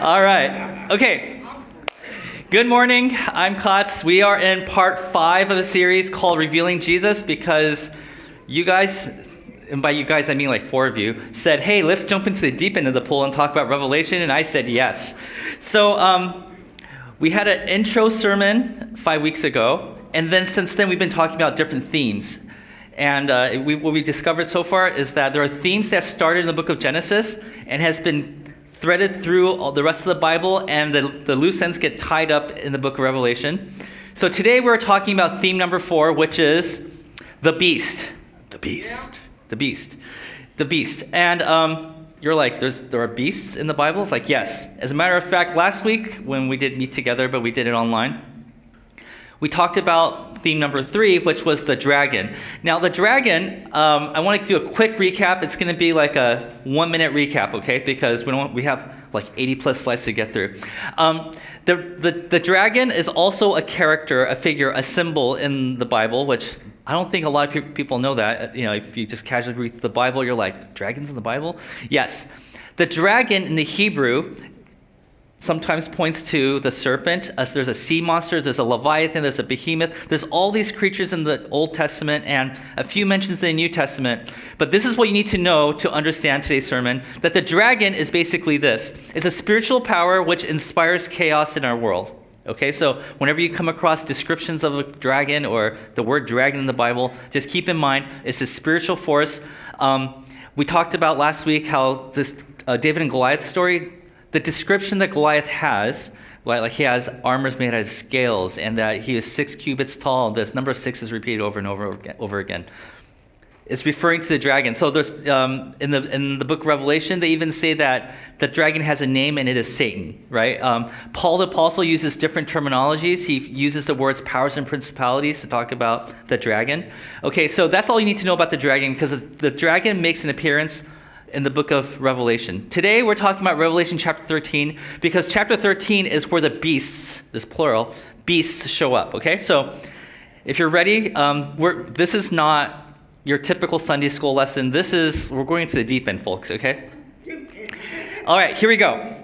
All right. Okay. Good morning. I'm Kotz. We are in part five of a series called Revealing Jesus because you guys, and by you guys I mean like four of you, said, hey, let's jump into the deep end of the pool and talk about Revelation. And I said yes. So um, we had an intro sermon five weeks ago. And then since then, we've been talking about different themes. And uh, we, what we discovered so far is that there are themes that started in the book of Genesis and has been threaded through all the rest of the Bible, and the, the loose ends get tied up in the book of Revelation. So today we're talking about theme number four, which is the beast. The beast. The beast. The beast. And um, you're like, There's, there are beasts in the Bible? It's like, yes. As a matter of fact, last week when we did meet together, but we did it online, we talked about theme number three, which was the dragon. Now, the dragon, um, I want to do a quick recap. It's going to be like a one minute recap, okay? Because we, don't, want, we have like 80 plus slides to get through. Um, the, the, the dragon is also a character, a figure, a symbol in the Bible, which I don't think a lot of people know that. You know, if you just casually read the Bible, you're like, dragons in the Bible? Yes. The dragon in the Hebrew sometimes points to the serpent as there's a sea monster there's a leviathan there's a behemoth. There's all these creatures in the old testament and a few mentions in the new testament. But this is what you need to know to understand today's sermon that the dragon is basically this. It's a spiritual power which inspires chaos in our world. Okay so whenever you come across descriptions of a dragon or the word dragon in the bible just keep in mind it's a spiritual force. Um, we talked about last week how this uh, david and goliath story the description that Goliath has, like, he has armors made out of scales, and that he is six cubits tall. This number six is repeated over and over over again. It's referring to the dragon. So there's um, in the in the book of Revelation, they even say that the dragon has a name and it is Satan. Right? Um, Paul the apostle uses different terminologies. He uses the words powers and principalities to talk about the dragon. Okay, so that's all you need to know about the dragon because the dragon makes an appearance in the book of Revelation. Today we're talking about Revelation chapter 13 because chapter 13 is where the beasts, this plural, beasts show up, okay? So if you're ready, um, this is not your typical Sunday school lesson. This is, we're going to the deep end, folks, okay? All right, here we go.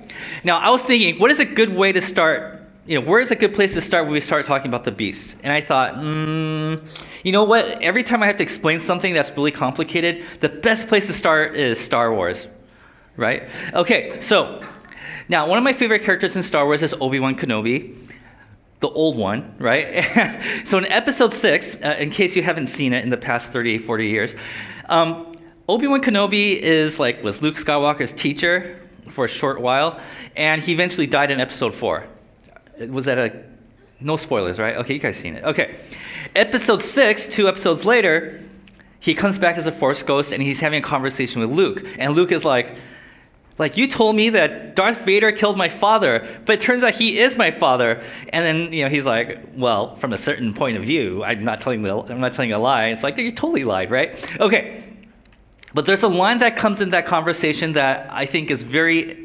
Now, I was thinking, what is a good way to start you know, where is a good place to start when we start talking about the beast? And I thought, mm, you know what? Every time I have to explain something that's really complicated, the best place to start is Star Wars, right? Okay, so now one of my favorite characters in Star Wars is Obi Wan Kenobi, the old one, right? so in episode six, uh, in case you haven't seen it in the past 30, 40 years, um, Obi Wan Kenobi is like was Luke Skywalker's teacher for a short while, and he eventually died in episode four was that a no spoilers, right? Okay, you guys seen it. Okay. Episode six, two episodes later, he comes back as a force ghost and he's having a conversation with Luke. And Luke is like, like you told me that Darth Vader killed my father, but it turns out he is my father. And then you know he's like, well, from a certain point of view, I'm not telling the, I'm not telling a lie. It's like you totally lied, right? Okay. But there's a line that comes in that conversation that I think is very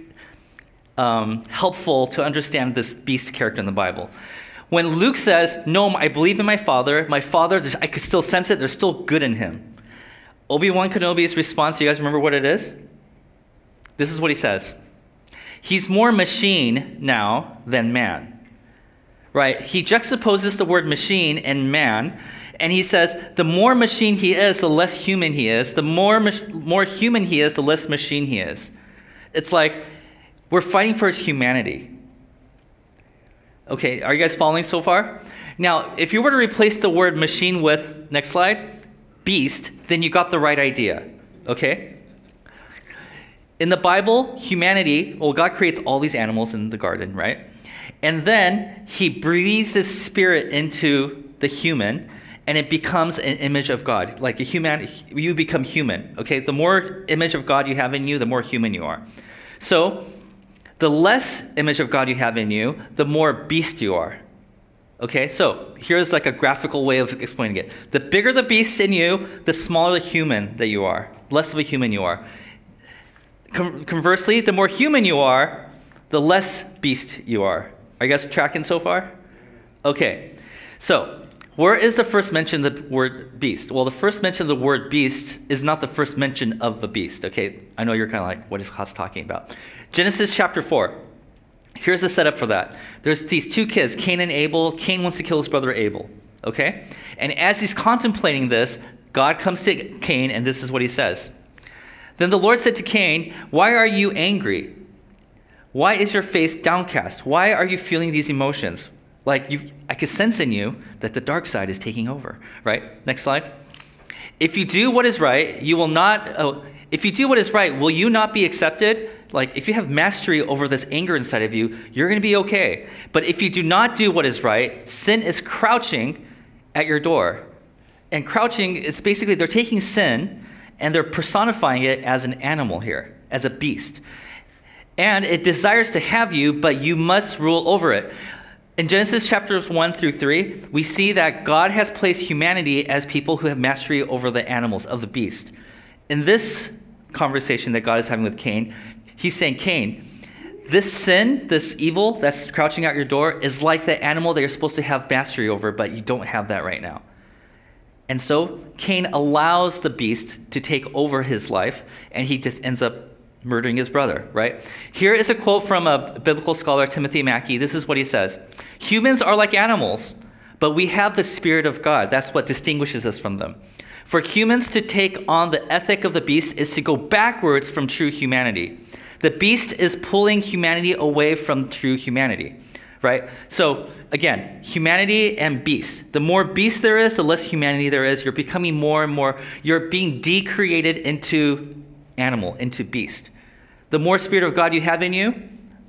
um, helpful to understand this beast character in the Bible. When Luke says, No, I believe in my father, my father, I could still sense it, there's still good in him. Obi Wan Kenobi's response, you guys remember what it is? This is what he says He's more machine now than man. Right? He juxtaposes the word machine and man, and he says, the more machine he is, the less human he is. The more, more human he is, the less machine he is. It's like we're fighting for his humanity. Okay, are you guys following so far? Now, if you were to replace the word machine with, next slide, beast, then you got the right idea. Okay? In the Bible, humanity, well, God creates all these animals in the garden, right? And then he breathes his spirit into the human, and it becomes an image of God. Like a human, you become human. Okay? The more image of God you have in you, the more human you are. So, the less image of God you have in you, the more beast you are. Okay, so here's like a graphical way of explaining it. The bigger the beast in you, the smaller the human that you are, less of a human you are. Com- conversely, the more human you are, the less beast you are. Are you guys tracking so far? Okay, so where is the first mention of the word beast? Well, the first mention of the word beast is not the first mention of the beast. Okay, I know you're kind of like, what is Kotz talking about? Genesis chapter 4. Here's the setup for that. There's these two kids, Cain and Abel. Cain wants to kill his brother Abel. Okay? And as he's contemplating this, God comes to Cain, and this is what he says. Then the Lord said to Cain, Why are you angry? Why is your face downcast? Why are you feeling these emotions? Like you, I could sense in you that the dark side is taking over, right? Next slide. If you do what is right, you will not. Oh, if you do what is right, will you not be accepted? Like, if you have mastery over this anger inside of you, you're going to be okay. But if you do not do what is right, sin is crouching at your door. And crouching, it's basically they're taking sin and they're personifying it as an animal here, as a beast. And it desires to have you, but you must rule over it. In Genesis chapters 1 through 3, we see that God has placed humanity as people who have mastery over the animals of the beast. In this conversation that God is having with Cain, he's saying, Cain, this sin, this evil that's crouching out your door, is like the animal that you're supposed to have mastery over, but you don't have that right now. And so Cain allows the beast to take over his life, and he just ends up murdering his brother, right? Here is a quote from a biblical scholar, Timothy Mackie. This is what he says Humans are like animals, but we have the Spirit of God. That's what distinguishes us from them. For humans to take on the ethic of the beast is to go backwards from true humanity. The beast is pulling humanity away from true humanity, right? So, again, humanity and beast. The more beast there is, the less humanity there is. You're becoming more and more, you're being decreated into animal, into beast. The more Spirit of God you have in you,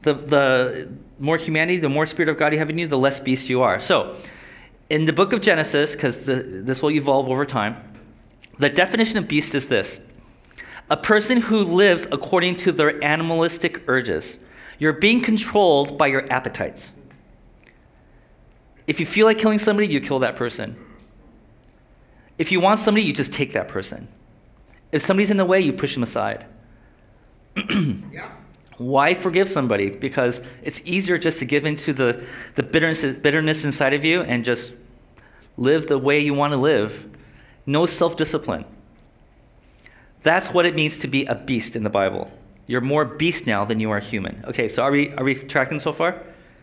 the, the more humanity, the more Spirit of God you have in you, the less beast you are. So, in the book of Genesis, because this will evolve over time, the definition of beast is this a person who lives according to their animalistic urges. You're being controlled by your appetites. If you feel like killing somebody, you kill that person. If you want somebody, you just take that person. If somebody's in the way, you push them aside. yeah. Why forgive somebody? Because it's easier just to give into the, the bitterness, bitterness inside of you and just live the way you want to live no self discipline. That's what it means to be a beast in the Bible. You're more beast now than you are human. Okay, so are we, are we tracking so far?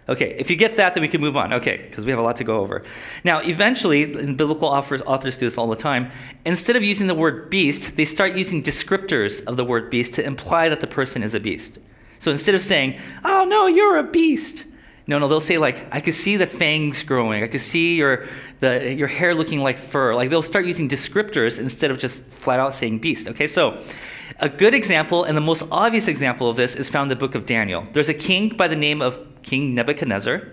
Okay, if you get that, then we can move on. Okay, because we have a lot to go over. Now, eventually, biblical authors, authors do this all the time, instead of using the word beast, they start using descriptors of the word beast to imply that the person is a beast. So instead of saying, oh no, you're a beast, no, no, they'll say like, I could see the fangs growing. I could see your, the, your hair looking like fur. Like they'll start using descriptors instead of just flat out saying beast. Okay, so a good example and the most obvious example of this is found in the book of Daniel. There's a king by the name of King Nebuchadnezzar,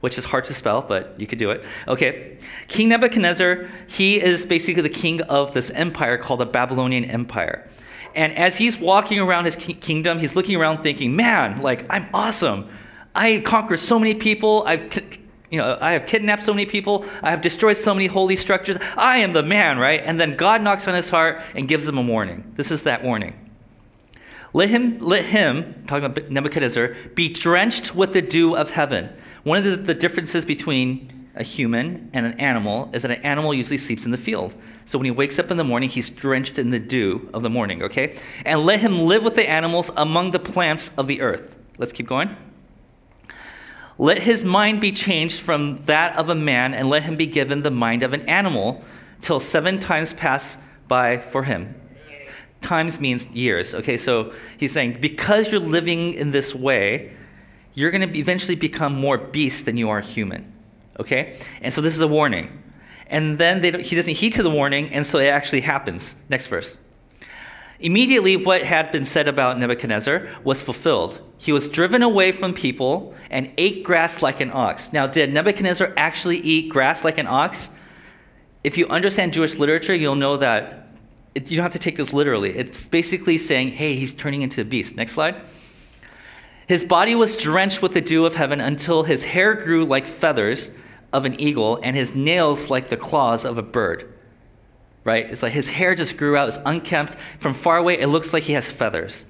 which is hard to spell, but you could do it. Okay, King Nebuchadnezzar, he is basically the king of this empire called the Babylonian Empire. And as he's walking around his kingdom, he's looking around thinking, man, like, I'm awesome. I conquered so many people. I've, you know, I have kidnapped so many people. I have destroyed so many holy structures. I am the man, right? And then God knocks on his heart and gives him a warning. This is that warning. Let him, let him, talking about Nebuchadnezzar, be drenched with the dew of heaven. One of the, the differences between a human and an animal is that an animal usually sleeps in the field. So when he wakes up in the morning, he's drenched in the dew of the morning, okay? And let him live with the animals among the plants of the earth. Let's keep going. Let his mind be changed from that of a man, and let him be given the mind of an animal, till seven times pass by for him. Times means years. Okay, so he's saying, because you're living in this way, you're going to eventually become more beast than you are human. Okay? And so this is a warning. And then they, he doesn't heed to the warning, and so it actually happens. Next verse. Immediately, what had been said about Nebuchadnezzar was fulfilled. He was driven away from people and ate grass like an ox. Now, did Nebuchadnezzar actually eat grass like an ox? If you understand Jewish literature, you'll know that it, you don't have to take this literally. It's basically saying, hey, he's turning into a beast. Next slide. His body was drenched with the dew of heaven until his hair grew like feathers of an eagle and his nails like the claws of a bird right? It's like his hair just grew out, it's unkempt. From far away, it looks like he has feathers.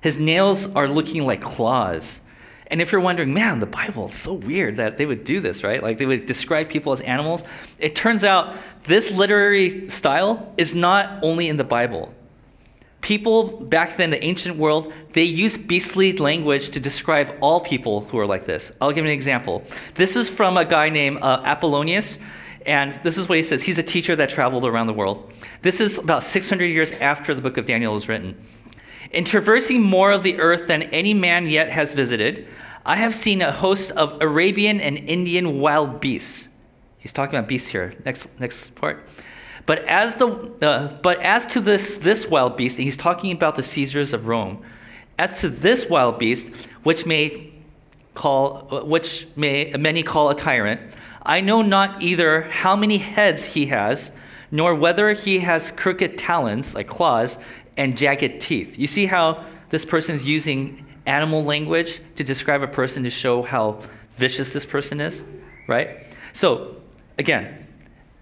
His nails are looking like claws. And if you're wondering, man, the Bible is so weird that they would do this, right? Like they would describe people as animals. It turns out this literary style is not only in the Bible. People back then, the ancient world, they used beastly language to describe all people who are like this. I'll give an example. This is from a guy named uh, Apollonius, and this is what he says. He's a teacher that traveled around the world. This is about 600 years after the book of Daniel was written. In traversing more of the earth than any man yet has visited, I have seen a host of Arabian and Indian wild beasts. He's talking about beasts here. Next, next part. But as the uh, but as to this this wild beast, he's talking about the Caesars of Rome. As to this wild beast, which may call which may many call a tyrant, I know not either how many heads he has, nor whether he has crooked talons like claws and jagged teeth. You see how this person is using animal language to describe a person to show how vicious this person is, right? So, again,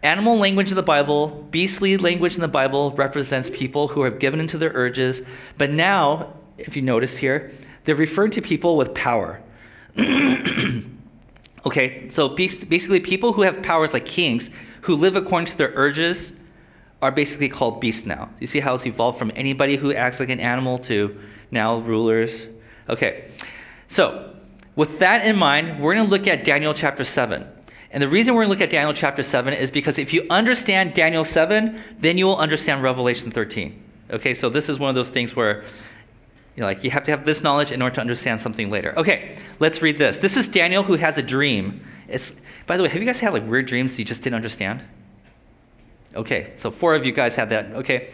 Animal language in the Bible, beastly language in the Bible represents people who have given into their urges. But now, if you notice here, they're referring to people with power. okay, so basically, people who have powers like kings who live according to their urges are basically called beasts now. You see how it's evolved from anybody who acts like an animal to now rulers? Okay, so with that in mind, we're going to look at Daniel chapter 7. And the reason we're going to look at Daniel chapter 7 is because if you understand Daniel 7, then you will understand Revelation 13. Okay, so this is one of those things where you like you have to have this knowledge in order to understand something later. Okay, let's read this. This is Daniel who has a dream. It's by the way, have you guys had like weird dreams you just didn't understand? Okay, so four of you guys had that. Okay.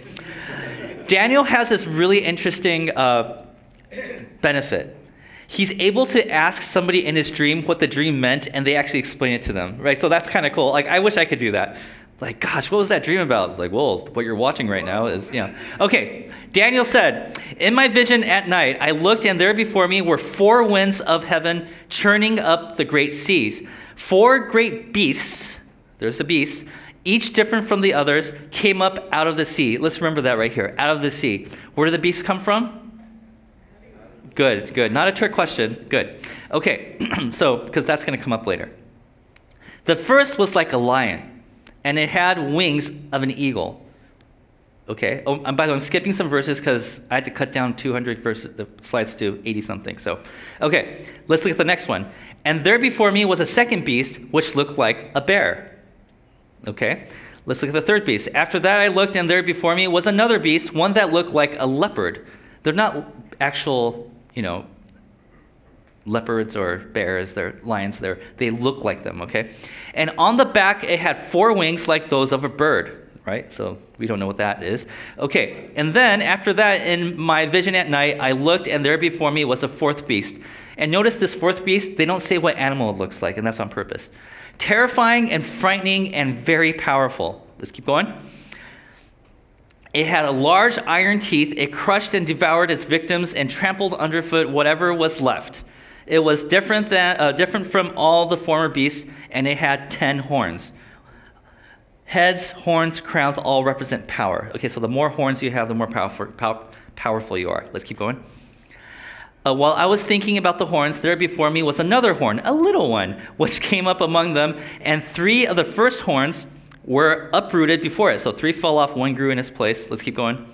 Daniel has this really interesting uh, benefit he's able to ask somebody in his dream what the dream meant and they actually explain it to them right so that's kind of cool like i wish i could do that like gosh what was that dream about like well what you're watching right now is you know okay daniel said in my vision at night i looked and there before me were four winds of heaven churning up the great seas four great beasts there's a beast each different from the others came up out of the sea let's remember that right here out of the sea where do the beasts come from Good, good. Not a trick question. Good. Okay, so, because that's going to come up later. The first was like a lion, and it had wings of an eagle. Okay. Oh, and by the way, I'm skipping some verses because I had to cut down 200 verses, the slides to 80 something. So, okay, let's look at the next one. And there before me was a second beast, which looked like a bear. Okay. Let's look at the third beast. After that, I looked, and there before me was another beast, one that looked like a leopard. They're not actual you know, leopards or bears, they're lions, they're, they look like them, okay? And on the back, it had four wings like those of a bird, right? So we don't know what that is. Okay, and then after that, in my vision at night, I looked, and there before me was a fourth beast. And notice this fourth beast, they don't say what animal it looks like, and that's on purpose. Terrifying and frightening and very powerful. Let's keep going. It had a large iron teeth. It crushed and devoured its victims and trampled underfoot whatever was left. It was different, than, uh, different from all the former beasts, and it had ten horns. Heads, horns, crowns all represent power. Okay, so the more horns you have, the more powerful, pow- powerful you are. Let's keep going. Uh, while I was thinking about the horns, there before me was another horn, a little one, which came up among them, and three of the first horns were uprooted before it. So three fell off, one grew in its place. Let's keep going.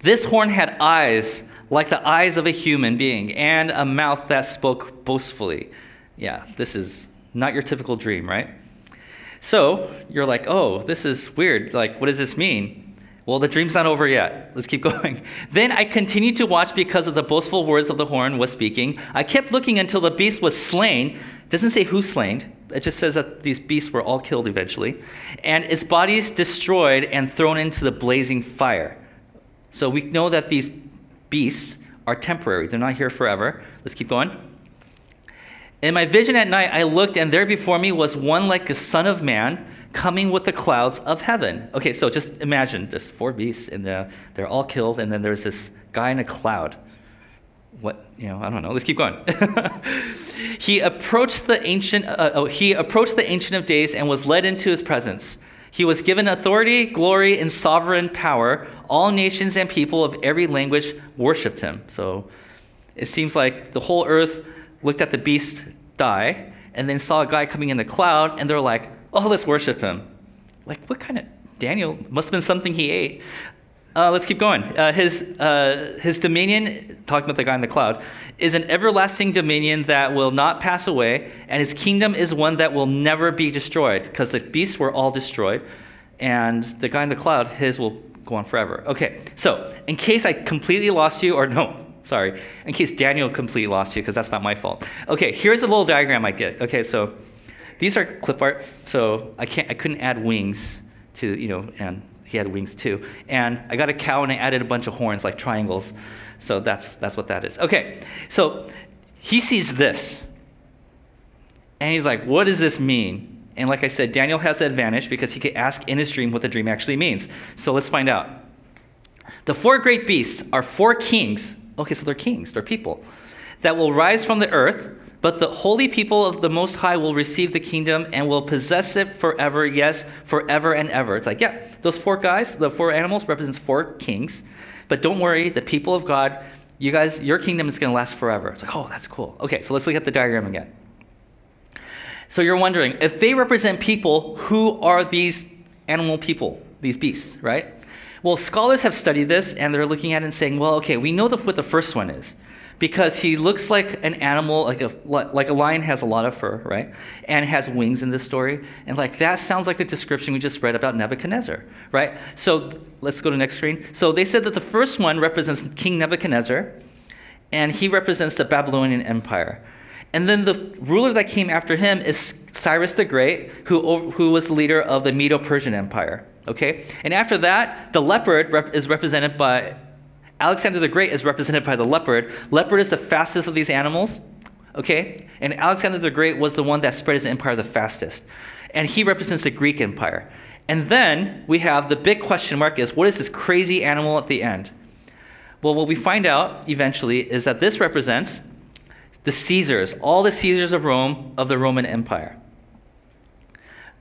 This horn had eyes like the eyes of a human being and a mouth that spoke boastfully. Yeah, this is not your typical dream, right? So you're like, oh, this is weird. Like, what does this mean? Well, the dream's not over yet. Let's keep going. Then I continued to watch because of the boastful words of the horn was speaking. I kept looking until the beast was slain. Doesn't say who slain. It just says that these beasts were all killed eventually, and its bodies destroyed and thrown into the blazing fire. So we know that these beasts are temporary, they're not here forever. Let's keep going. In my vision at night, I looked, and there before me was one like a son of man coming with the clouds of heaven. Okay, so just imagine there's four beasts, and they're, they're all killed, and then there's this guy in a cloud what you know i don't know let's keep going he approached the ancient uh, oh, he approached the ancient of days and was led into his presence he was given authority glory and sovereign power. All nations and people of every language worshiped him. So it seems like the whole earth looked at the beast die and then saw a guy coming in the cloud and they're like oh let's worship him. Like what kind of daniel must have been something he ate Uh, let's keep going. Uh, his, uh, his dominion, talking about the guy in the cloud, is an everlasting dominion that will not pass away, and his kingdom is one that will never be destroyed, because the beasts were all destroyed, and the guy in the cloud, his will go on forever. Okay, so in case I completely lost you, or no, sorry, in case Daniel completely lost you, because that's not my fault. Okay, here's a little diagram I get. Okay, so these are clip art, so I can't, I couldn't add wings to, you know, and he had wings too. And I got a cow and I added a bunch of horns like triangles. So that's, that's what that is. Okay, so he sees this. And he's like, what does this mean? And like I said, Daniel has the advantage because he can ask in his dream what the dream actually means. So let's find out. The four great beasts are four kings. Okay, so they're kings, they're people that will rise from the earth but the holy people of the Most High will receive the kingdom and will possess it forever, yes, forever and ever. It's like, yeah, those four guys, the four animals represents four kings. But don't worry, the people of God, you guys, your kingdom is going to last forever. It's like, oh, that's cool. Okay, so let's look at the diagram again. So you're wondering, if they represent people, who are these animal people, these beasts, right? Well, scholars have studied this and they're looking at it and saying, well, okay, we know the, what the first one is because he looks like an animal, like a, like a lion has a lot of fur, right? And has wings in this story. And like that sounds like the description we just read about Nebuchadnezzar, right? So let's go to the next screen. So they said that the first one represents King Nebuchadnezzar, and he represents the Babylonian Empire. And then the ruler that came after him is Cyrus the Great, who, who was the leader of the Medo Persian Empire. Okay? And after that, the leopard rep- is represented by Alexander the Great is represented by the leopard. Leopard is the fastest of these animals, okay? And Alexander the Great was the one that spread his empire the fastest. And he represents the Greek Empire. And then we have the big question mark is what is this crazy animal at the end? Well, what we find out eventually is that this represents the Caesars, all the Caesars of Rome, of the Roman Empire.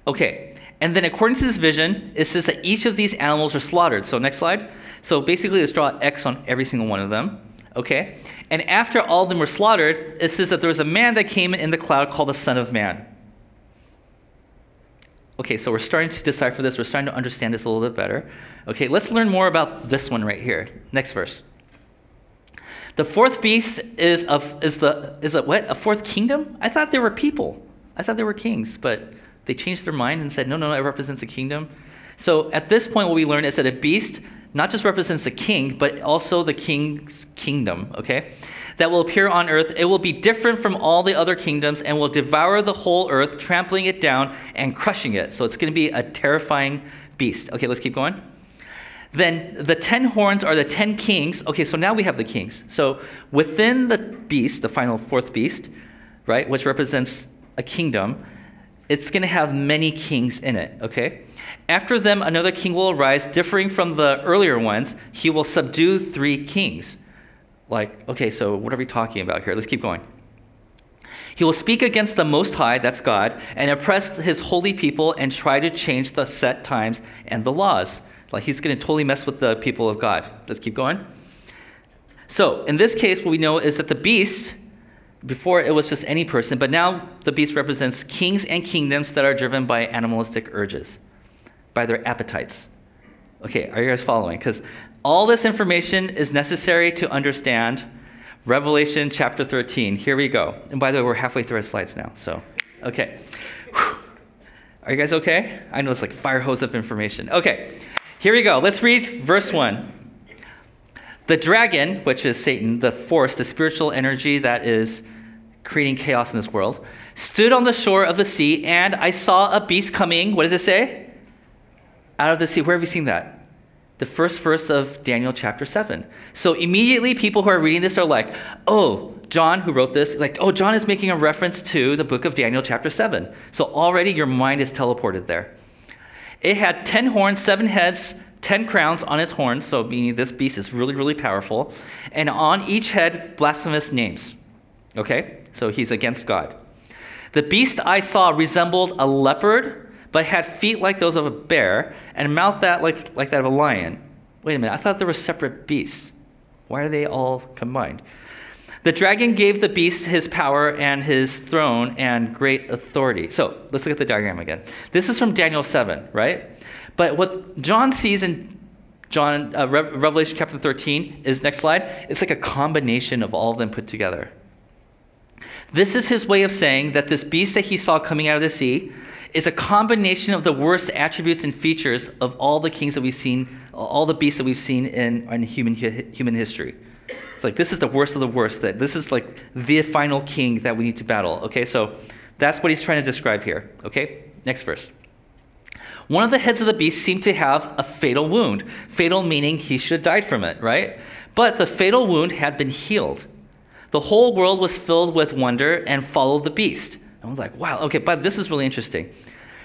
Okay, and then according to this vision, it says that each of these animals are slaughtered. So, next slide. So basically, let's draw X on every single one of them. Okay? And after all of them were slaughtered, it says that there was a man that came in the cloud called the Son of Man. Okay, so we're starting to decipher this. We're starting to understand this a little bit better. Okay, let's learn more about this one right here. Next verse. The fourth beast is of is the is a what? A fourth kingdom? I thought they were people. I thought they were kings, but they changed their mind and said, no, no, no, it represents a kingdom. So at this point, what we learn is that a beast not just represents a king, but also the king's kingdom, okay? That will appear on earth. It will be different from all the other kingdoms and will devour the whole earth, trampling it down and crushing it. So it's going to be a terrifying beast. Okay, let's keep going. Then the ten horns are the ten kings. Okay, so now we have the kings. So within the beast, the final fourth beast, right, which represents a kingdom, it's going to have many kings in it, okay? After them, another king will arise, differing from the earlier ones. He will subdue three kings. Like, okay, so what are we talking about here? Let's keep going. He will speak against the Most High, that's God, and oppress his holy people and try to change the set times and the laws. Like, he's going to totally mess with the people of God. Let's keep going. So, in this case, what we know is that the beast, before it was just any person, but now the beast represents kings and kingdoms that are driven by animalistic urges by their appetites. Okay, are you guys following? Because all this information is necessary to understand Revelation chapter 13. Here we go. And by the way, we're halfway through our slides now. So, okay. Are you guys okay? I know it's like fire hose of information. Okay, here we go. Let's read verse 1. The dragon, which is Satan, the force, the spiritual energy that is creating chaos in this world, stood on the shore of the sea, and I saw a beast coming. What does it say? out of the sea. Where have you seen that? The first verse of Daniel chapter 7. So immediately people who are reading this are like, oh, John, who wrote this, like, oh, John is making a reference to the book of Daniel chapter 7. So already your mind is teleported there. It had 10 horns, seven heads, 10 crowns on its horns, so meaning this beast is really, really powerful. And on each head, blasphemous names. Okay? So he's against God. The beast I saw resembled a leopard but had feet like those of a bear and mouth that like, like that of a lion. Wait a minute, I thought there were separate beasts. Why are they all combined? The dragon gave the beast his power and his throne and great authority. So let's look at the diagram again. This is from Daniel 7, right? But what John sees in John, uh, Re- Revelation chapter 13 is next slide. It's like a combination of all of them put together. This is his way of saying that this beast that he saw coming out of the sea is a combination of the worst attributes and features of all the kings that we've seen, all the beasts that we've seen in, in human, human history. It's like this is the worst of the worst. That this is like the final king that we need to battle. Okay, so that's what he's trying to describe here. Okay, next verse. One of the heads of the beast seemed to have a fatal wound. Fatal meaning he should have died from it, right? But the fatal wound had been healed. The whole world was filled with wonder and followed the beast. I was like, wow, okay, but this is really interesting.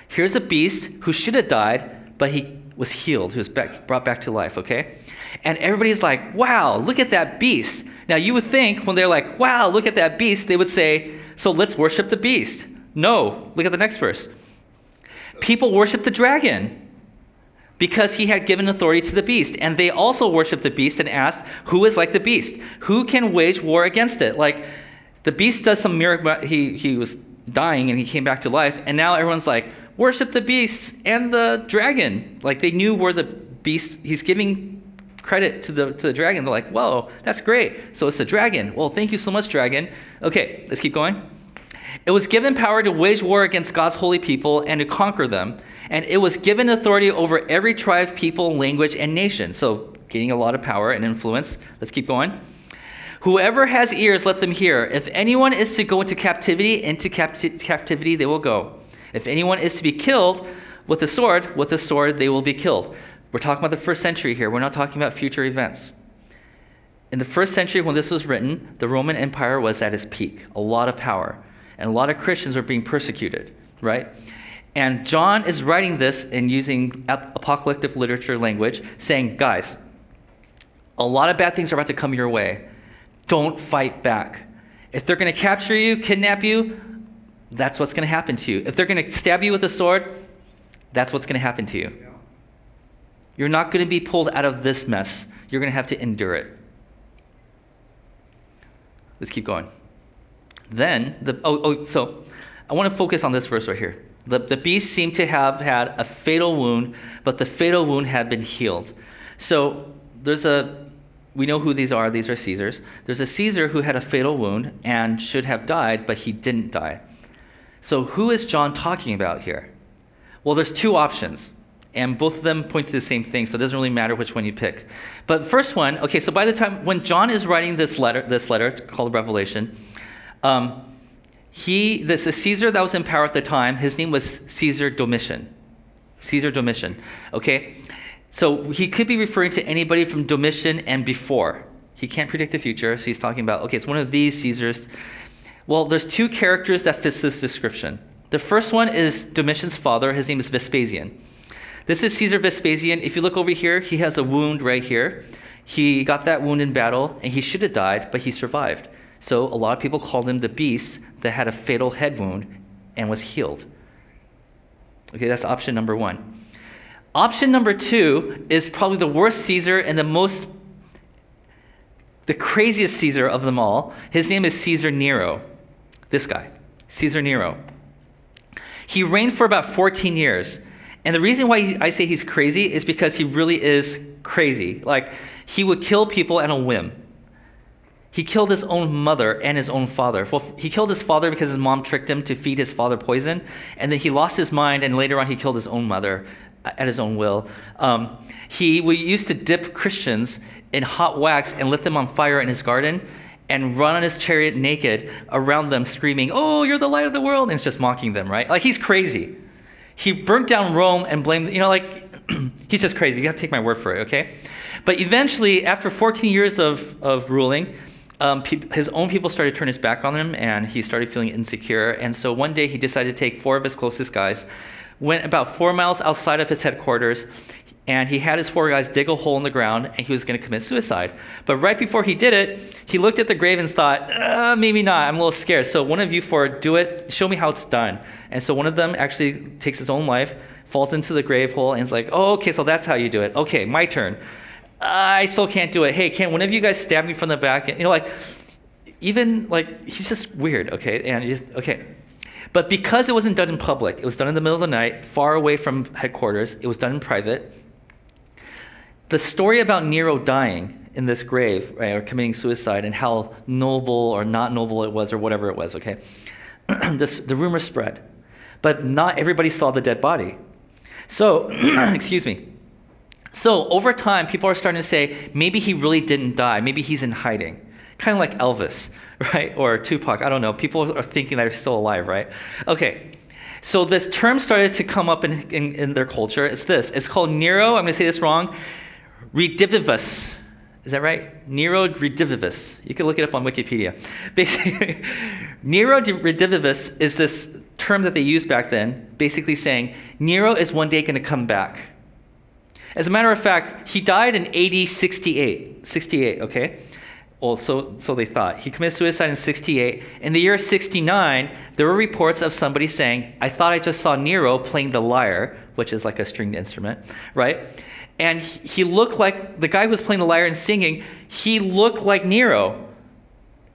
Here's a beast who should have died, but he was healed, he was back, brought back to life, okay? And everybody's like, wow, look at that beast. Now, you would think when they're like, wow, look at that beast, they would say, so let's worship the beast. No, look at the next verse. People worship the dragon because he had given authority to the beast. And they also worshiped the beast and asked, Who is like the beast? Who can wage war against it? Like, the beast does some miracle. He, he was dying and he came back to life. And now everyone's like, Worship the beast and the dragon. Like, they knew where the beast, he's giving credit to the, to the dragon. They're like, Whoa, that's great. So it's the dragon. Well, thank you so much, dragon. Okay, let's keep going. It was given power to wage war against God's holy people and to conquer them. And it was given authority over every tribe, people, language, and nation. So, gaining a lot of power and influence. Let's keep going. Whoever has ears, let them hear. If anyone is to go into captivity, into capti- captivity they will go. If anyone is to be killed with a sword, with a sword they will be killed. We're talking about the first century here. We're not talking about future events. In the first century, when this was written, the Roman Empire was at its peak, a lot of power and a lot of Christians were being persecuted, right? And John is writing this and using apocalyptic literature language, saying, guys, a lot of bad things are about to come your way. Don't fight back. If they're going to capture you, kidnap you, that's what's going to happen to you. If they're going to stab you with a sword, that's what's going to happen to you. You're not going to be pulled out of this mess. You're going to have to endure it. Let's keep going. Then, the, oh, oh, so I want to focus on this verse right here. The, the beast seemed to have had a fatal wound, but the fatal wound had been healed. So there's a, we know who these are. These are Caesars. There's a Caesar who had a fatal wound and should have died, but he didn't die. So who is John talking about here? Well, there's two options, and both of them point to the same thing, so it doesn't really matter which one you pick. But first one, okay, so by the time when John is writing this letter, this letter called Revelation, um, he, the, the Caesar that was in power at the time, his name was Caesar Domitian. Caesar Domitian. Okay? So he could be referring to anybody from Domitian and before. He can't predict the future, so he's talking about, okay, it's one of these Caesars. Well, there's two characters that fits this description. The first one is Domitian's father. His name is Vespasian. This is Caesar Vespasian. If you look over here, he has a wound right here. He got that wound in battle, and he should have died, but he survived. So a lot of people called him the beast that had a fatal head wound and was healed. Okay, that's option number one. Option number two is probably the worst Caesar and the most, the craziest Caesar of them all. His name is Caesar Nero. This guy, Caesar Nero. He reigned for about 14 years. And the reason why I say he's crazy is because he really is crazy. Like, he would kill people at a whim. He killed his own mother and his own father. Well, he killed his father because his mom tricked him to feed his father poison, and then he lost his mind, and later on he killed his own mother at his own will. Um, he used to dip Christians in hot wax and lit them on fire in his garden and run on his chariot naked around them, screaming, Oh, you're the light of the world! And it's just mocking them, right? Like he's crazy. He burnt down Rome and blamed, you know, like, he's just crazy. You have to take my word for it, okay? But eventually, after 14 years of, of ruling, um, his own people started to turn his back on him, and he started feeling insecure. And so one day he decided to take four of his closest guys, went about four miles outside of his headquarters, and he had his four guys dig a hole in the ground, and he was going to commit suicide. But right before he did it, he looked at the grave and thought, uh, maybe not. I'm a little scared. So one of you four, do it. Show me how it's done. And so one of them actually takes his own life, falls into the grave hole, and is like, oh, okay, so that's how you do it. Okay, my turn. I still can't do it. Hey, can one of you guys stab me from the back? And you know, like, even like he's just weird. Okay, and just, okay, but because it wasn't done in public, it was done in the middle of the night, far away from headquarters. It was done in private. the story about Nero dying in this grave, right, or committing suicide, and how noble or not noble it was, or whatever it was, okay? this, the rumor spread. But not everybody saw the dead body. So, excuse me. So, over time, people are starting to say maybe he really didn't die. Maybe he's in hiding. Kind of like Elvis, right? Or Tupac. I don't know. People are thinking that he's still alive, right? Okay. So, this term started to come up in, in, in their culture. It's this it's called Nero, I'm going to say this wrong, redivivus. Is that right? Nero redivivus. You can look it up on Wikipedia. Basically, Nero redivivus is this term that they used back then, basically saying Nero is one day going to come back. As a matter of fact, he died in AD 68. 68, okay? Well, so, so they thought. He committed suicide in 68. In the year 69, there were reports of somebody saying, I thought I just saw Nero playing the lyre, which is like a stringed instrument, right? And he looked like the guy who was playing the lyre and singing, he looked like Nero,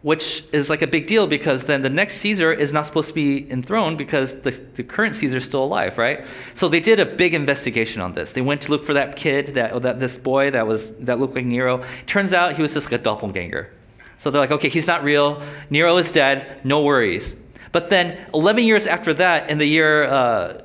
which is like a big deal because then the next Caesar is not supposed to be enthroned because the, the current Caesar is still alive, right? So they did a big investigation on this. They went to look for that kid, that, that this boy that was that looked like Nero. Turns out he was just like a doppelganger. So they're like, okay, he's not real. Nero is dead. No worries. But then 11 years after that, in the year, uh,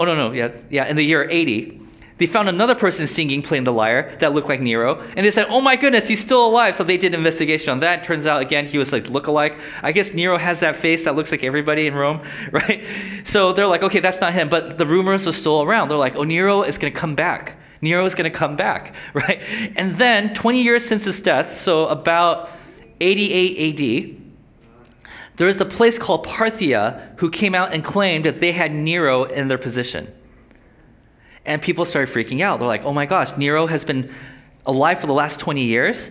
oh no no yeah yeah in the year 80 they found another person singing, playing the lyre, that looked like Nero. And they said, oh my goodness, he's still alive. So they did an investigation on that. Turns out, again, he was like look-alike. I guess Nero has that face that looks like everybody in Rome, right? So they're like, okay, that's not him. But the rumors are still around. They're like, oh, Nero is going to come back. Nero is going to come back, right? And then 20 years since his death, so about 88 AD, there is a place called Parthia who came out and claimed that they had Nero in their position. And people started freaking out. They're like, oh my gosh, Nero has been alive for the last 20 years.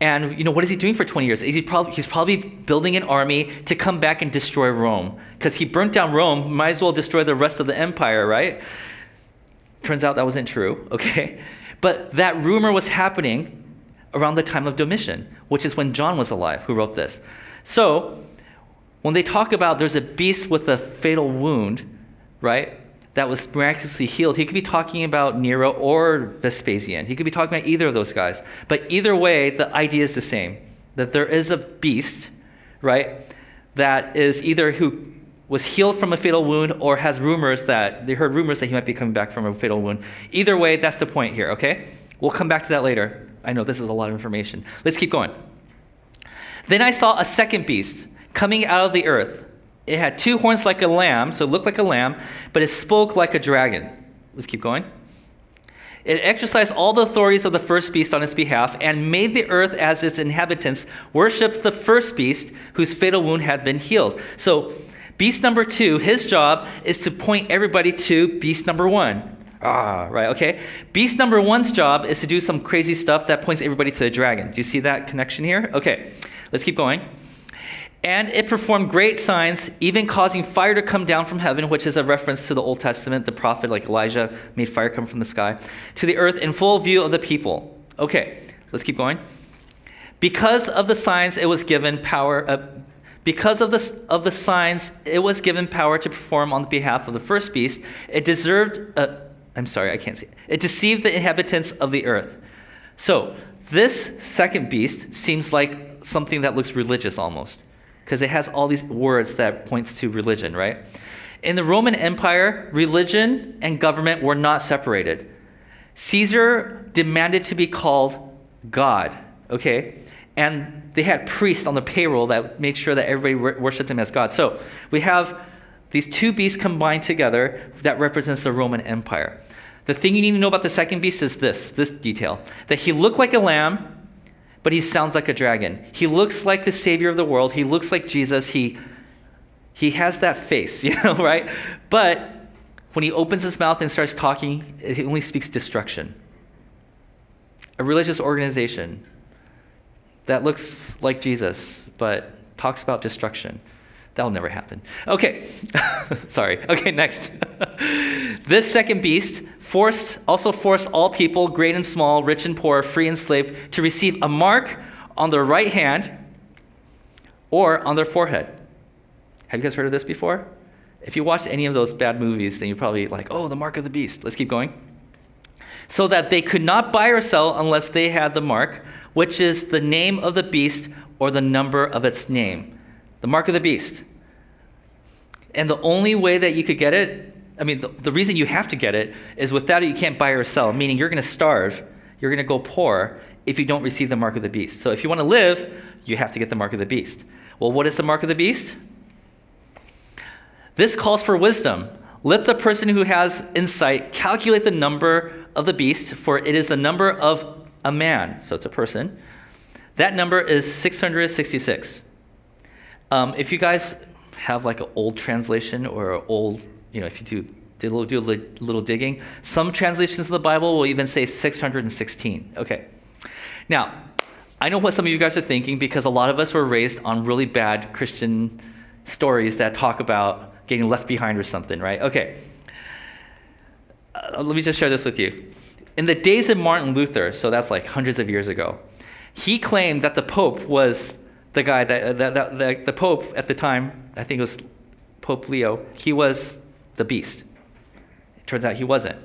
And you know what is he doing for 20 years? He probably, he's probably building an army to come back and destroy Rome. Because he burnt down Rome, might as well destroy the rest of the empire, right? Turns out that wasn't true, okay? But that rumor was happening around the time of Domitian, which is when John was alive, who wrote this. So, when they talk about there's a beast with a fatal wound, right? That was miraculously healed. He could be talking about Nero or Vespasian. He could be talking about either of those guys. But either way, the idea is the same that there is a beast, right, that is either who was healed from a fatal wound or has rumors that they heard rumors that he might be coming back from a fatal wound. Either way, that's the point here, okay? We'll come back to that later. I know this is a lot of information. Let's keep going. Then I saw a second beast coming out of the earth it had two horns like a lamb, so it looked like a lamb, but it spoke like a dragon. Let's keep going. It exercised all the authorities of the first beast on its behalf and made the earth as its inhabitants worship the first beast whose fatal wound had been healed. So, beast number two, his job is to point everybody to beast number one. Ah, right, okay. Beast number one's job is to do some crazy stuff that points everybody to the dragon. Do you see that connection here? Okay, let's keep going. And it performed great signs, even causing fire to come down from heaven, which is a reference to the Old Testament. The prophet, like Elijah, made fire come from the sky to the earth in full view of the people. Okay, let's keep going. Because of the signs, it was given power. Uh, because of the, of the signs, it was given power to perform on the behalf of the first beast. It deserved. Uh, I'm sorry, I can't see. It. it deceived the inhabitants of the earth. So this second beast seems like something that looks religious almost because it has all these words that points to religion, right? In the Roman Empire, religion and government were not separated. Caesar demanded to be called God, okay? And they had priests on the payroll that made sure that everybody worshiped him as God. So we have these two beasts combined together that represents the Roman Empire. The thing you need to know about the second beast is this, this detail, that he looked like a lamb, but he sounds like a dragon. He looks like the savior of the world. He looks like Jesus. He he has that face, you know, right? But when he opens his mouth and starts talking, he only speaks destruction. A religious organization that looks like Jesus, but talks about destruction. That'll never happen. Okay, sorry. Okay, next. this second beast forced, also forced all people, great and small, rich and poor, free and slave, to receive a mark on their right hand or on their forehead. Have you guys heard of this before? If you watched any of those bad movies, then you're probably like, oh, the mark of the beast. Let's keep going. so that they could not buy or sell unless they had the mark, which is the name of the beast or the number of its name. The mark of the beast. And the only way that you could get it, I mean, the, the reason you have to get it is without it, you can't buy or sell, meaning you're going to starve, you're going to go poor if you don't receive the mark of the beast. So if you want to live, you have to get the mark of the beast. Well, what is the mark of the beast? This calls for wisdom. Let the person who has insight calculate the number of the beast, for it is the number of a man. So it's a person. That number is 666. Um, if you guys have like an old translation or an old, you know, if you do, a little, do a little digging, some translations of the Bible will even say 616. Okay. Now, I know what some of you guys are thinking because a lot of us were raised on really bad Christian stories that talk about getting left behind or something, right? Okay. Uh, let me just share this with you. In the days of Martin Luther, so that's like hundreds of years ago, he claimed that the Pope was the guy that, uh, that the, the Pope at the time, I think it was Pope Leo, he was the beast. It turns out he wasn't.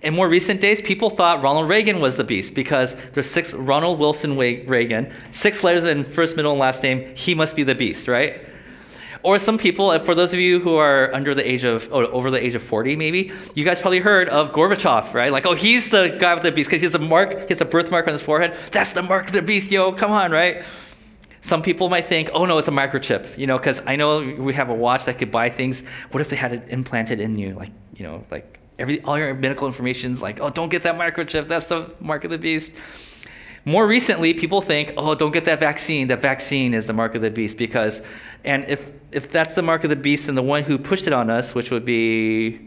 In more recent days, people thought Ronald Reagan was the beast because there's six Ronald Wilson Reagan, six letters in first, middle, and last name. He must be the beast, right? Or some people, uh, for those of you who are under the age of, oh, over the age of 40 maybe, you guys probably heard of Gorbachev, right? Like, oh, he's the guy with the beast because he has a mark, he has a birthmark on his forehead. That's the mark of the beast, yo, come on, right? Some people might think, oh no, it's a microchip, you know, because I know we have a watch that could buy things. What if they had it implanted in you, like, you know, like every all your medical information is like, oh, don't get that microchip. That's the mark of the beast. More recently, people think, oh, don't get that vaccine. That vaccine is the mark of the beast because, and if if that's the mark of the beast, then the one who pushed it on us, which would be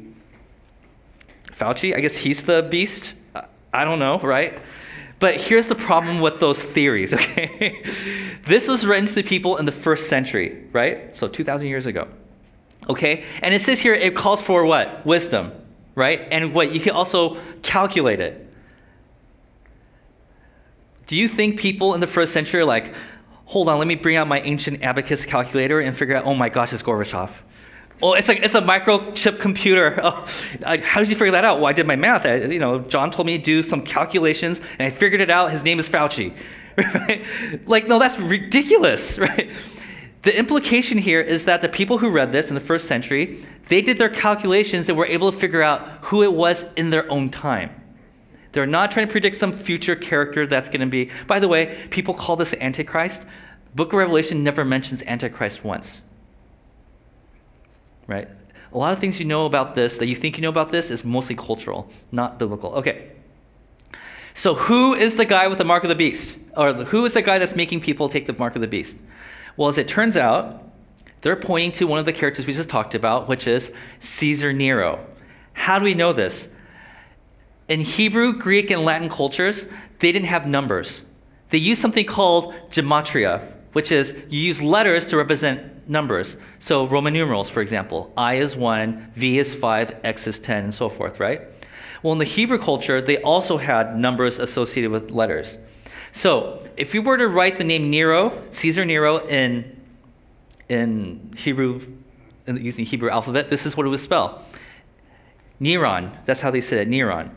Fauci, I guess he's the beast. I don't know, right? But here's the problem with those theories, okay? this was written to the people in the first century, right? So 2,000 years ago, okay? And it says here it calls for what? Wisdom, right? And what? You can also calculate it. Do you think people in the first century are like, hold on, let me bring out my ancient abacus calculator and figure out, oh my gosh, it's Gorbachev. Oh, it's like it's a microchip computer. Oh, I, how did you figure that out? Well, I did my math. I, you know, John told me to do some calculations, and I figured it out. His name is Fauci. Right? Like, no, that's ridiculous, right? The implication here is that the people who read this in the first century, they did their calculations and were able to figure out who it was in their own time. They're not trying to predict some future character that's going to be. By the way, people call this the Antichrist. Book of Revelation never mentions Antichrist once. Right? A lot of things you know about this, that you think you know about this, is mostly cultural, not biblical. Okay. So, who is the guy with the mark of the beast? Or who is the guy that's making people take the mark of the beast? Well, as it turns out, they're pointing to one of the characters we just talked about, which is Caesar Nero. How do we know this? In Hebrew, Greek, and Latin cultures, they didn't have numbers. They used something called gematria, which is you use letters to represent numbers. So Roman numerals, for example, I is 1, V is 5, X is 10, and so forth, right? Well, in the Hebrew culture, they also had numbers associated with letters. So if you were to write the name Nero, Caesar Nero, in, in Hebrew, in, using the Hebrew alphabet, this is what it would spell. Neron, that's how they said it, Neron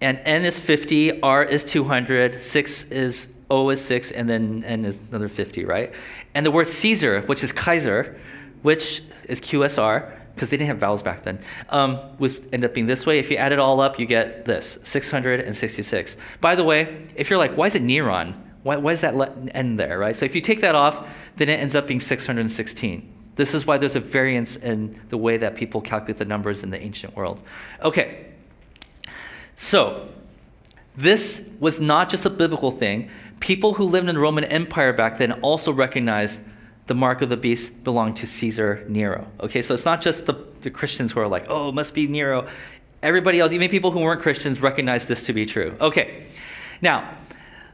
and n is 50, r is 200, 6 is O is 6, and then n is another 50, right? And the word Caesar, which is Kaiser, which is QSR, because they didn't have vowels back then, um, was end up being this way. If you add it all up, you get this 666. By the way, if you're like, why is it Neron? Why, why does that end there, right? So if you take that off, then it ends up being 616. This is why there's a variance in the way that people calculate the numbers in the ancient world. Okay, so, this was not just a biblical thing. People who lived in the Roman Empire back then also recognized the mark of the beast belonged to Caesar Nero. Okay, so it's not just the, the Christians who are like, oh, it must be Nero. Everybody else, even people who weren't Christians, recognized this to be true. Okay, now,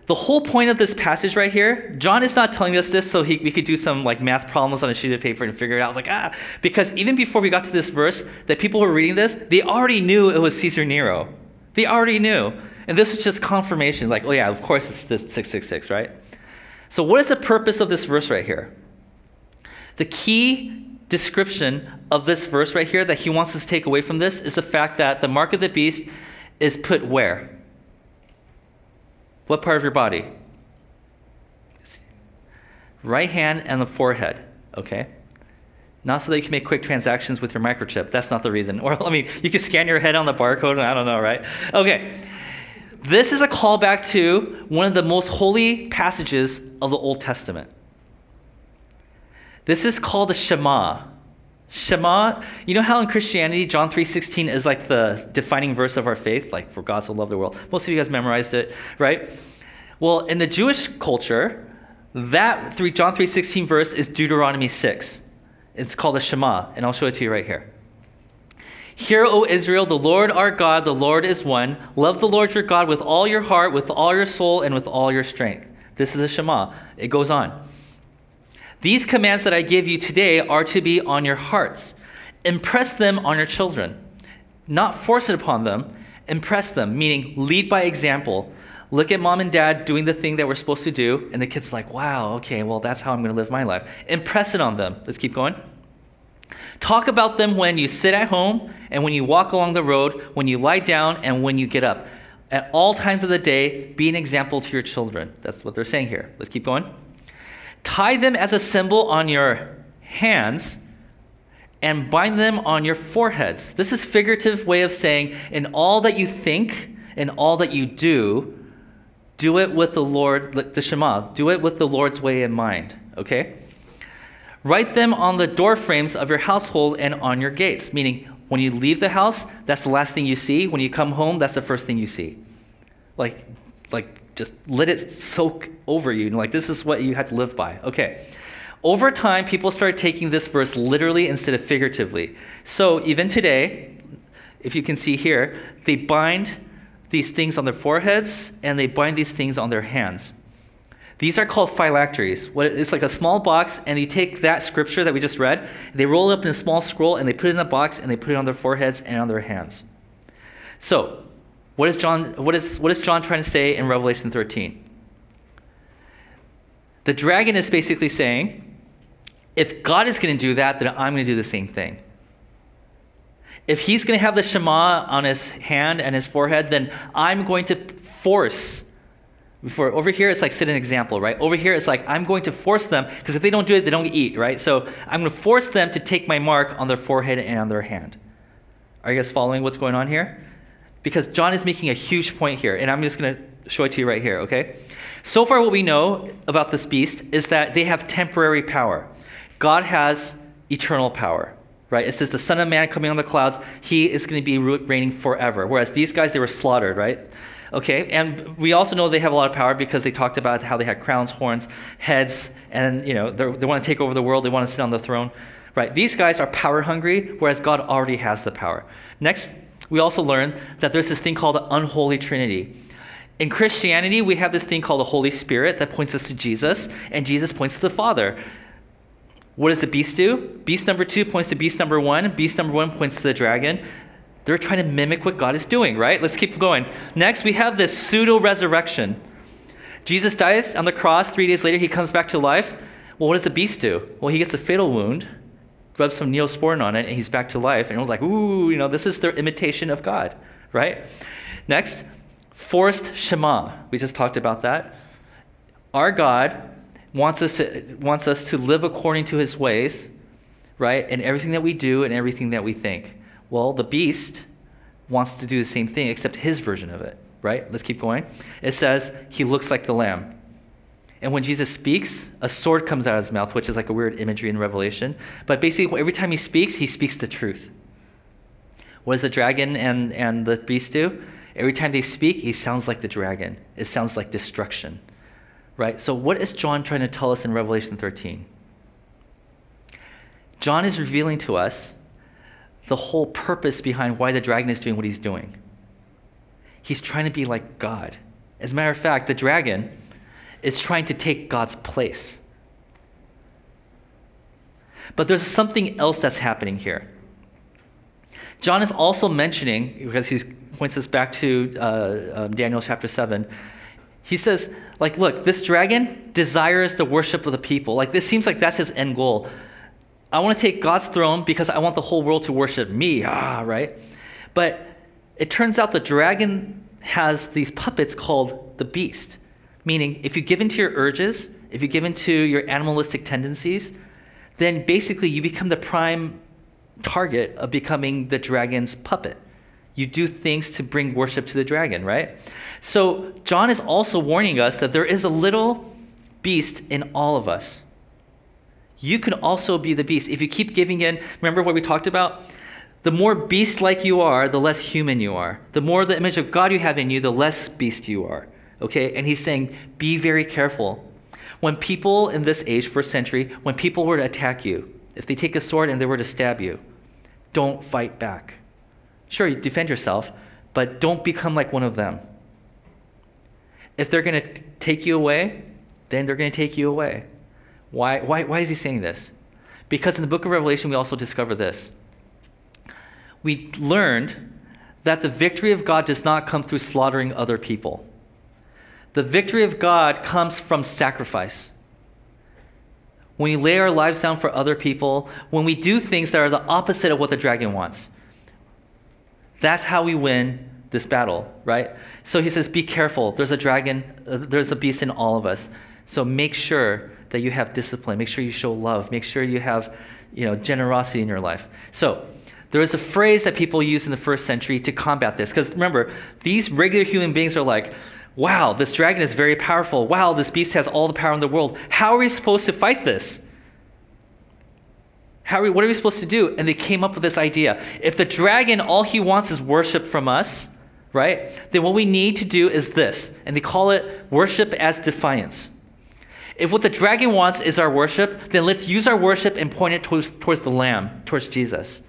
the whole point of this passage right here, John is not telling us this so he, we could do some like math problems on a sheet of paper and figure it out. I was like, ah, because even before we got to this verse, that people were reading this, they already knew it was Caesar Nero. They already knew. And this is just confirmation like, oh, yeah, of course it's this 666, right? So, what is the purpose of this verse right here? The key description of this verse right here that he wants us to take away from this is the fact that the mark of the beast is put where? What part of your body? Right hand and the forehead, okay? Not so that you can make quick transactions with your microchip. That's not the reason. Or, I mean, you can scan your head on the barcode, I don't know, right? Okay. This is a callback to one of the most holy passages of the Old Testament. This is called the Shema. Shema, you know how in Christianity John 3:16 is like the defining verse of our faith, like for God so loved the world. Most of you guys memorized it, right? Well, in the Jewish culture, that three, John 3:16 verse is Deuteronomy 6. It's called a Shema, and I'll show it to you right here. Hear, O Israel, the Lord our God, the Lord is one. Love the Lord your God with all your heart, with all your soul, and with all your strength. This is a Shema. It goes on. These commands that I give you today are to be on your hearts. Impress them on your children. Not force it upon them, impress them, meaning lead by example. Look at mom and dad doing the thing that we're supposed to do, and the kid's like, wow, okay, well, that's how I'm going to live my life. Impress it on them. Let's keep going. Talk about them when you sit at home and when you walk along the road, when you lie down and when you get up. At all times of the day, be an example to your children. That's what they're saying here. Let's keep going. Tie them as a symbol on your hands and bind them on your foreheads. This is figurative way of saying in all that you think, in all that you do, do it with the Lord, the Shema, do it with the Lord's way in mind, okay? Write them on the door frames of your household and on your gates, meaning when you leave the house, that's the last thing you see. When you come home, that's the first thing you see. Like, like just let it soak over you. Like this is what you have to live by. Okay. Over time, people started taking this verse literally instead of figuratively. So even today, if you can see here, they bind these things on their foreheads and they bind these things on their hands. These are called phylacteries. It's like a small box, and you take that scripture that we just read, they roll it up in a small scroll, and they put it in a box, and they put it on their foreheads and on their hands. So, what is John, what is, what is John trying to say in Revelation 13? The dragon is basically saying, if God is going to do that, then I'm going to do the same thing. If he's going to have the Shema on his hand and his forehead, then I'm going to force before over here, it's like set an example, right? Over here, it's like I'm going to force them because if they don't do it, they don't eat, right? So I'm going to force them to take my mark on their forehead and on their hand. Are you guys following what's going on here? Because John is making a huge point here, and I'm just going to show it to you right here, okay? So far, what we know about this beast is that they have temporary power. God has eternal power, right? It says the Son of Man coming on the clouds, he is going to be reigning forever. Whereas these guys, they were slaughtered, right? Okay, and we also know they have a lot of power because they talked about how they had crowns, horns, heads, and you know they want to take over the world. They want to sit on the throne, right? These guys are power hungry, whereas God already has the power. Next, we also learn that there's this thing called the unholy Trinity. In Christianity, we have this thing called the Holy Spirit that points us to Jesus, and Jesus points to the Father. What does the beast do? Beast number two points to beast number one. Beast number one points to the dragon. They're trying to mimic what God is doing, right? Let's keep going. Next, we have this pseudo resurrection. Jesus dies on the cross. Three days later, he comes back to life. Well, what does the beast do? Well, he gets a fatal wound, rubs some neosporin on it, and he's back to life. And it was like, ooh, you know, this is their imitation of God, right? Next, forced Shema. We just talked about that. Our God wants us to, wants us to live according to his ways, right? In everything that we do and everything that we think. Well, the beast wants to do the same thing, except his version of it, right? Let's keep going. It says, he looks like the lamb. And when Jesus speaks, a sword comes out of his mouth, which is like a weird imagery in Revelation. But basically, every time he speaks, he speaks the truth. What does the dragon and, and the beast do? Every time they speak, he sounds like the dragon. It sounds like destruction. Right? So, what is John trying to tell us in Revelation 13? John is revealing to us the whole purpose behind why the dragon is doing what he's doing. He's trying to be like God. As a matter of fact, the dragon is trying to take God's place. But there's something else that's happening here. John is also mentioning, because he points us back to uh, um, Daniel chapter 7, he says, like, look, this dragon desires the worship of the people. Like, this seems like that's his end goal. I want to take God's throne because I want the whole world to worship me, ah, right? But it turns out the dragon has these puppets called the beast. Meaning, if you give into your urges, if you give into your animalistic tendencies, then basically you become the prime target of becoming the dragon's puppet. You do things to bring worship to the dragon, right? So, John is also warning us that there is a little beast in all of us. You can also be the beast. If you keep giving in, remember what we talked about? The more beast like you are, the less human you are. The more the image of God you have in you, the less beast you are. Okay? And he's saying, be very careful. When people in this age, first century, when people were to attack you, if they take a sword and they were to stab you, don't fight back. Sure, you defend yourself, but don't become like one of them. If they're going to take you away, then they're going to take you away. Why, why, why is he saying this? Because in the book of Revelation, we also discover this. We learned that the victory of God does not come through slaughtering other people. The victory of God comes from sacrifice. When we lay our lives down for other people, when we do things that are the opposite of what the dragon wants, that's how we win this battle, right? So he says, Be careful. There's a dragon, uh, there's a beast in all of us. So make sure that you have discipline. Make sure you show love. Make sure you have you know, generosity in your life. So there is a phrase that people use in the first century to combat this. Because remember, these regular human beings are like, wow, this dragon is very powerful. Wow, this beast has all the power in the world. How are we supposed to fight this? How are we, what are we supposed to do? And they came up with this idea. If the dragon, all he wants is worship from us, right? Then what we need to do is this. And they call it worship as defiance. If what the dragon wants is our worship, then let's use our worship and point it towards, towards the Lamb, towards Jesus.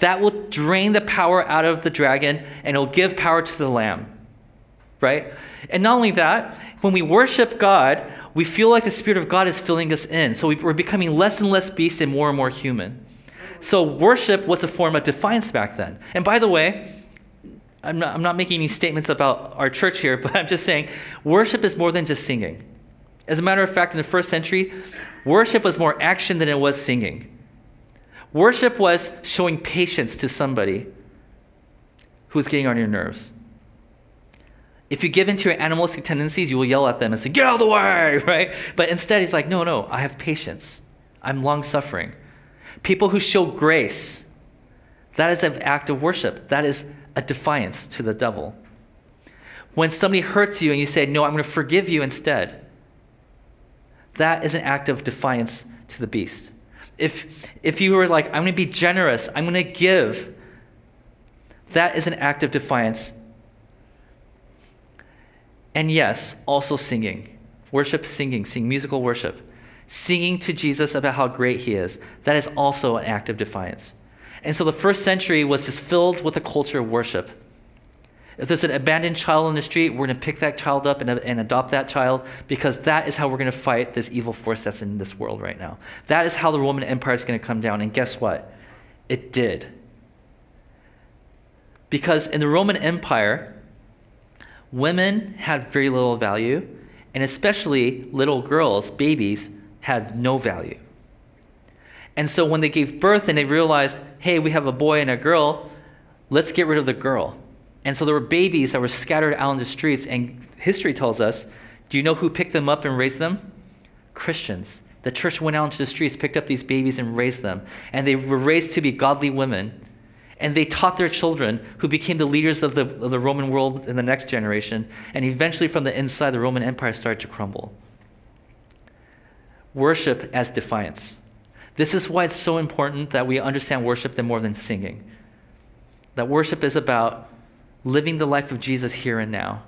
That will drain the power out of the dragon and it'll give power to the Lamb right? And not only that, when we worship God, we feel like the Spirit of God is filling us in. So we're becoming less and less beast and more and more human. So worship was a form of defiance back then. And by the way, I'm not, I'm not making any statements about our church here, but I'm just saying worship is more than just singing. As a matter of fact, in the first century, worship was more action than it was singing. Worship was showing patience to somebody who was getting on your nerves. If you give into your animalistic tendencies, you will yell at them and say, Get out of the way, right? But instead, he's like, No, no, I have patience. I'm long suffering. People who show grace, that is an act of worship. That is a defiance to the devil. When somebody hurts you and you say, No, I'm going to forgive you instead, that is an act of defiance to the beast. If, if you were like, I'm going to be generous, I'm going to give, that is an act of defiance and yes, also singing. Worship, singing, sing musical worship. Singing to Jesus about how great he is. That is also an act of defiance. And so the first century was just filled with a culture of worship. If there's an abandoned child on the street, we're going to pick that child up and, and adopt that child because that is how we're going to fight this evil force that's in this world right now. That is how the Roman Empire is going to come down. And guess what? It did. Because in the Roman Empire, women had very little value, and especially little girls, babies, had no value. And so when they gave birth and they realized, hey, we have a boy and a girl, let's get rid of the girl. And so there were babies that were scattered out in the streets, and history tells us do you know who picked them up and raised them? Christians. The church went out into the streets, picked up these babies, and raised them. And they were raised to be godly women and they taught their children, who became the leaders of the, of the Roman world in the next generation. And eventually, from the inside, the Roman Empire started to crumble. Worship as defiance. This is why it's so important that we understand worship than more than singing. That worship is about living the life of Jesus here and now.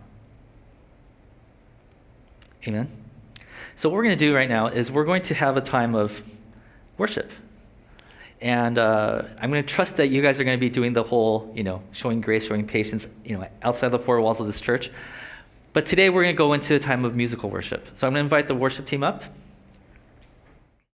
Amen. So, what we're going to do right now is we're going to have a time of worship. And uh, I'm going to trust that you guys are going to be doing the whole, you know, showing grace, showing patience, you know, outside the four walls of this church. But today we're going to go into a time of musical worship. So I'm going to invite the worship team up.